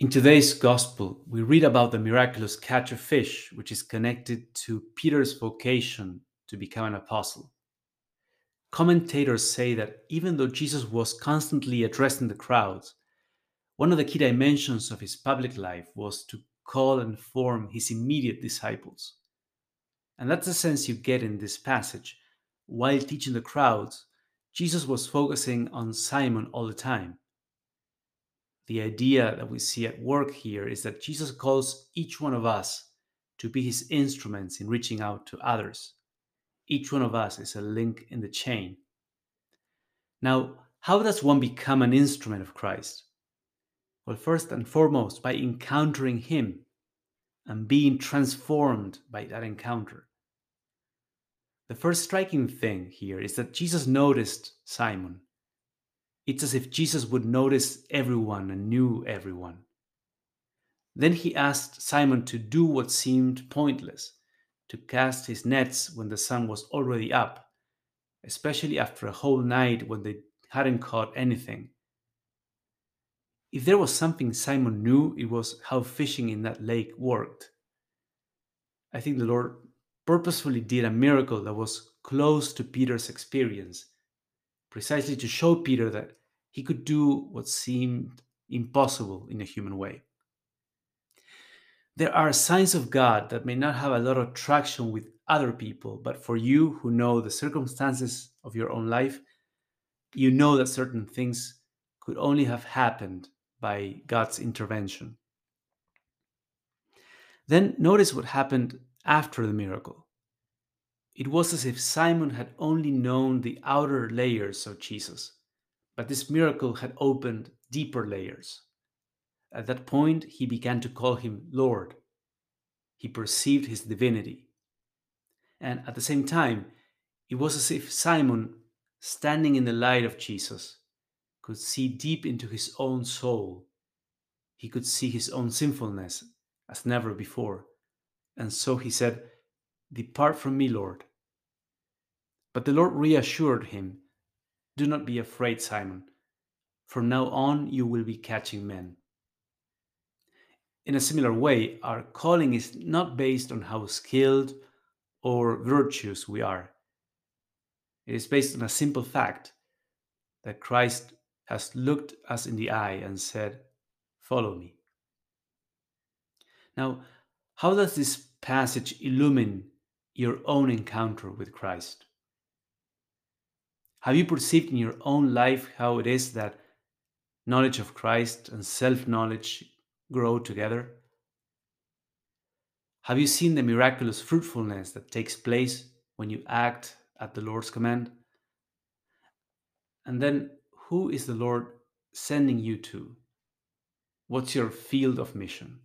In today's gospel, we read about the miraculous catch of fish, which is connected to Peter's vocation to become an apostle. Commentators say that even though Jesus was constantly addressing the crowds, one of the key dimensions of his public life was to call and form his immediate disciples. And that's the sense you get in this passage. While teaching the crowds, Jesus was focusing on Simon all the time the idea that we see at work here is that Jesus calls each one of us to be his instruments in reaching out to others. Each one of us is a link in the chain. Now, how does one become an instrument of Christ? Well, first and foremost, by encountering him and being transformed by that encounter. The first striking thing here is that Jesus noticed Simon it's as if Jesus would notice everyone and knew everyone. Then he asked Simon to do what seemed pointless to cast his nets when the sun was already up, especially after a whole night when they hadn't caught anything. If there was something Simon knew, it was how fishing in that lake worked. I think the Lord purposefully did a miracle that was close to Peter's experience precisely to show Peter that he could do what seemed impossible in a human way. There are signs of God that may not have a lot of traction with other people, but for you who know the circumstances of your own life, you know that certain things could only have happened by God's intervention. Then notice what happened after the miracle. It was as if Simon had only known the outer layers of Jesus, but this miracle had opened deeper layers. At that point, he began to call him Lord. He perceived his divinity. And at the same time, it was as if Simon, standing in the light of Jesus, could see deep into his own soul. He could see his own sinfulness as never before. And so he said, Depart from me, Lord. But the Lord reassured him, Do not be afraid, Simon. From now on, you will be catching men. In a similar way, our calling is not based on how skilled or virtuous we are. It is based on a simple fact that Christ has looked us in the eye and said, Follow me. Now, how does this passage illumine your own encounter with Christ? Have you perceived in your own life how it is that knowledge of Christ and self knowledge grow together? Have you seen the miraculous fruitfulness that takes place when you act at the Lord's command? And then, who is the Lord sending you to? What's your field of mission?